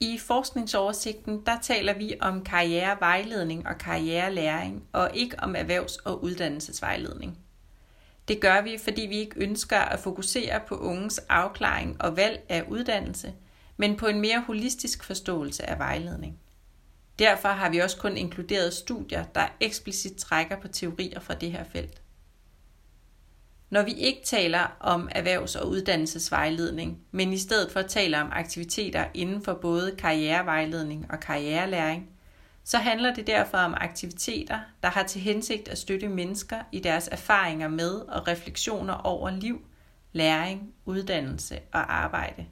I forskningsoversigten der taler vi om karrierevejledning og karrierelæring, og ikke om erhvervs- og uddannelsesvejledning. Det gør vi, fordi vi ikke ønsker at fokusere på unges afklaring og valg af uddannelse, men på en mere holistisk forståelse af vejledning. Derfor har vi også kun inkluderet studier, der eksplicit trækker på teorier fra det her felt. Når vi ikke taler om erhvervs- og uddannelsesvejledning, men i stedet for taler om aktiviteter inden for både karrierevejledning og karrierelæring, så handler det derfor om aktiviteter, der har til hensigt at støtte mennesker i deres erfaringer med og refleksioner over liv, læring, uddannelse og arbejde.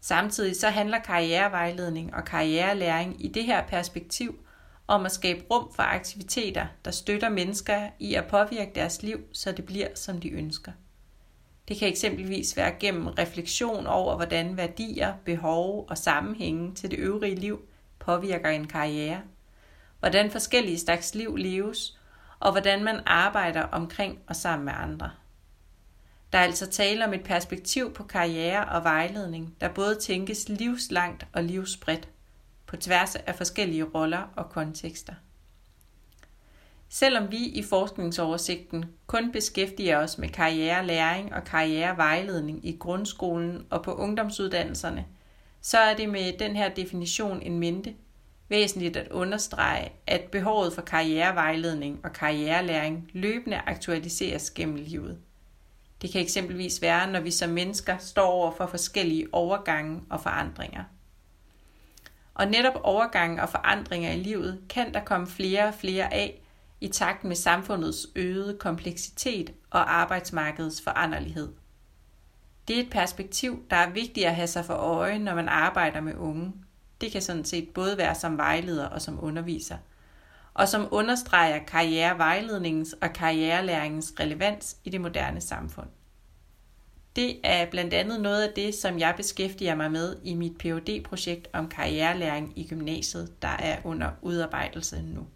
Samtidig så handler karrierevejledning og karrierelæring i det her perspektiv om at skabe rum for aktiviteter, der støtter mennesker i at påvirke deres liv, så det bliver, som de ønsker. Det kan eksempelvis være gennem refleksion over, hvordan værdier, behov og sammenhænge til det øvrige liv påvirker en karriere, hvordan forskellige slags liv leves, og hvordan man arbejder omkring og sammen med andre. Der er altså tale om et perspektiv på karriere og vejledning, der både tænkes livslangt og livsbredt, på tværs af forskellige roller og kontekster. Selvom vi i forskningsoversigten kun beskæftiger os med karrierelæring og karrierevejledning i grundskolen og på ungdomsuddannelserne, så er det med den her definition en mente væsentligt at understrege, at behovet for karrierevejledning og karrierelæring løbende aktualiseres gennem livet. Det kan eksempelvis være, når vi som mennesker står over for forskellige overgange og forandringer. Og netop overgange og forandringer i livet kan der komme flere og flere af i takt med samfundets øgede kompleksitet og arbejdsmarkedets foranderlighed. Det er et perspektiv, der er vigtigt at have sig for øje, når man arbejder med unge. Det kan sådan set både være som vejleder og som underviser. Og som understreger karrierevejledningens og karrierelæringens relevans i det moderne samfund. Det er blandt andet noget af det, som jeg beskæftiger mig med i mit phd projekt om karrierelæring i gymnasiet, der er under udarbejdelse nu.